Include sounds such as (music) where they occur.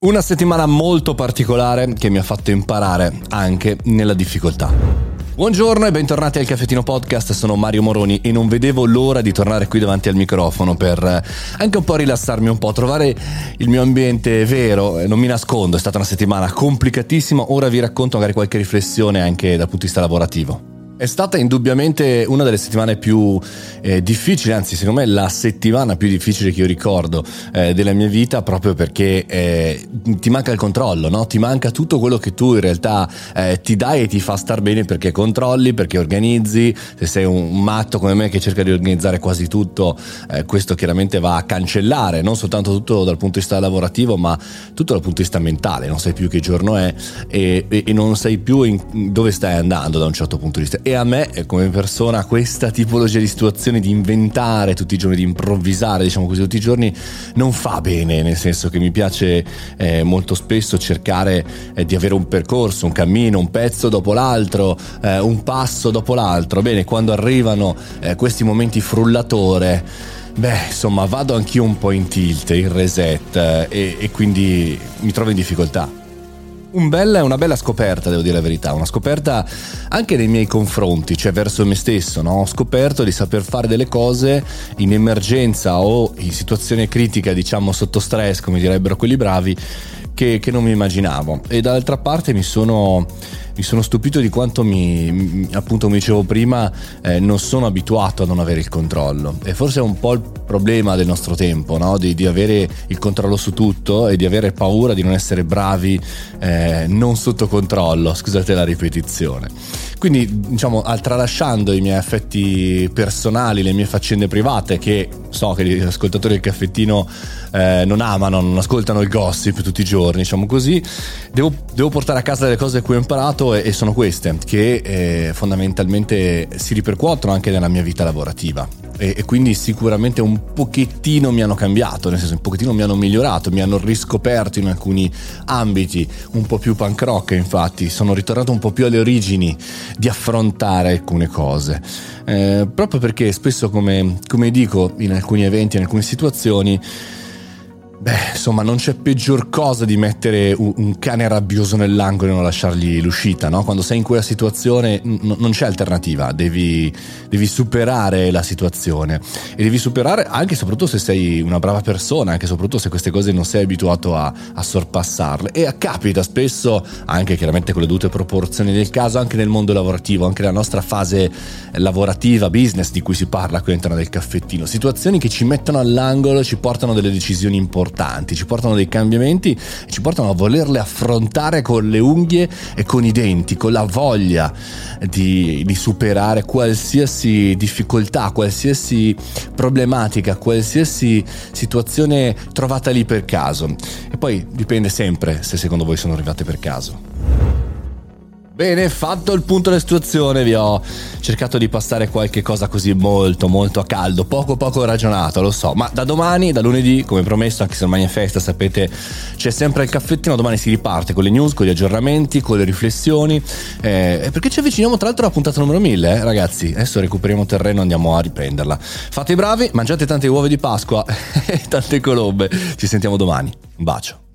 Una settimana molto particolare che mi ha fatto imparare anche nella difficoltà. Buongiorno e bentornati al Caffettino Podcast, sono Mario Moroni e non vedevo l'ora di tornare qui davanti al microfono per eh, anche un po' rilassarmi un po', trovare il mio ambiente vero, non mi nascondo, è stata una settimana complicatissima, ora vi racconto magari qualche riflessione anche dal punto di vista lavorativo. È stata indubbiamente una delle settimane più eh, difficili, anzi secondo me la settimana più difficile che io ricordo eh, della mia vita proprio perché eh, ti manca il controllo, no? ti manca tutto quello che tu in realtà eh, ti dai e ti fa star bene perché controlli, perché organizzi, se sei un matto come me che cerca di organizzare quasi tutto, eh, questo chiaramente va a cancellare non soltanto tutto dal punto di vista lavorativo ma tutto dal punto di vista mentale, non sai più che giorno è e, e, e non sai più in, dove stai andando da un certo punto di vista e a me come persona questa tipologia di situazioni di inventare tutti i giorni, di improvvisare diciamo così tutti i giorni non fa bene, nel senso che mi piace eh, molto spesso cercare eh, di avere un percorso, un cammino, un pezzo dopo l'altro, eh, un passo dopo l'altro. Bene, quando arrivano eh, questi momenti frullatore, Beh, insomma, vado anch'io un po' in tilt, in reset eh, e, e quindi mi trovo in difficoltà. Un bella, una bella scoperta, devo dire la verità, una scoperta anche nei miei confronti, cioè verso me stesso, no? ho scoperto di saper fare delle cose in emergenza o in situazione critica, diciamo sotto stress, come direbbero quelli bravi, che, che non mi immaginavo. E dall'altra parte mi sono mi sono stupito di quanto mi, appunto come dicevo prima, eh, non sono abituato a non avere il controllo. E forse è un po' il problema del nostro tempo, no? di, di, avere il controllo su tutto e di avere paura di non essere bravi, eh, non sotto controllo, scusate la ripetizione. Quindi, diciamo, tralasciando i miei affetti personali, le mie faccende private, che so che gli ascoltatori del caffettino eh, non amano, non ascoltano il gossip tutti i giorni, diciamo così, devo, devo portare a casa delle cose che ho imparato e, e sono queste, che eh, fondamentalmente si ripercuotono anche nella mia vita lavorativa e, e, quindi sicuramente un pochettino mi hanno cambiato, nel senso un pochettino mi hanno migliorato, mi hanno riscoperto in alcuni ambiti un po' più punk rock, infatti. Sono ritornato un po' più alle origini di affrontare alcune cose, eh, proprio perché spesso come, come dico in alcuni eventi, in alcune situazioni, Beh, insomma, non c'è peggior cosa di mettere un, cane rabbioso nell'angolo e non lasciargli l'uscita, no? Quando sei in quella situazione n- non c'è alternativa, devi, devi, superare la situazione e devi superare anche e soprattutto se sei una brava persona, anche e soprattutto se queste cose non sei abituato a, a sorpassarle. E capita spesso, anche chiaramente con le dovute proporzioni del caso, anche nel mondo lavorativo, anche nella nostra fase lavorativa, business di cui si parla qui all'interno del caffettino, situazioni che ci mettono all'angolo e ci portano delle decisioni importanti importanti, ci portano dei cambiamenti ci portano a volerle affrontare con le unghie e con i denti, con la voglia di, di superare qualsiasi difficoltà, qualsiasi problematica, qualsiasi situazione trovata lì per caso. E poi dipende sempre se secondo voi sono arrivate per caso. Bene, fatto il punto della situazione, vi ho cercato di passare qualche cosa così molto molto a caldo, poco poco ragionato, lo so, ma da domani, da lunedì, come promesso, anche se ormai è festa, sapete, c'è sempre il caffettino, domani si riparte con le news, con gli aggiornamenti, con le riflessioni, eh, perché ci avviciniamo tra l'altro alla puntata numero 1000, eh, ragazzi, adesso recuperiamo terreno, andiamo a riprenderla. Fate i bravi, mangiate tante uova di Pasqua e (laughs) tante colombe, ci sentiamo domani, un bacio.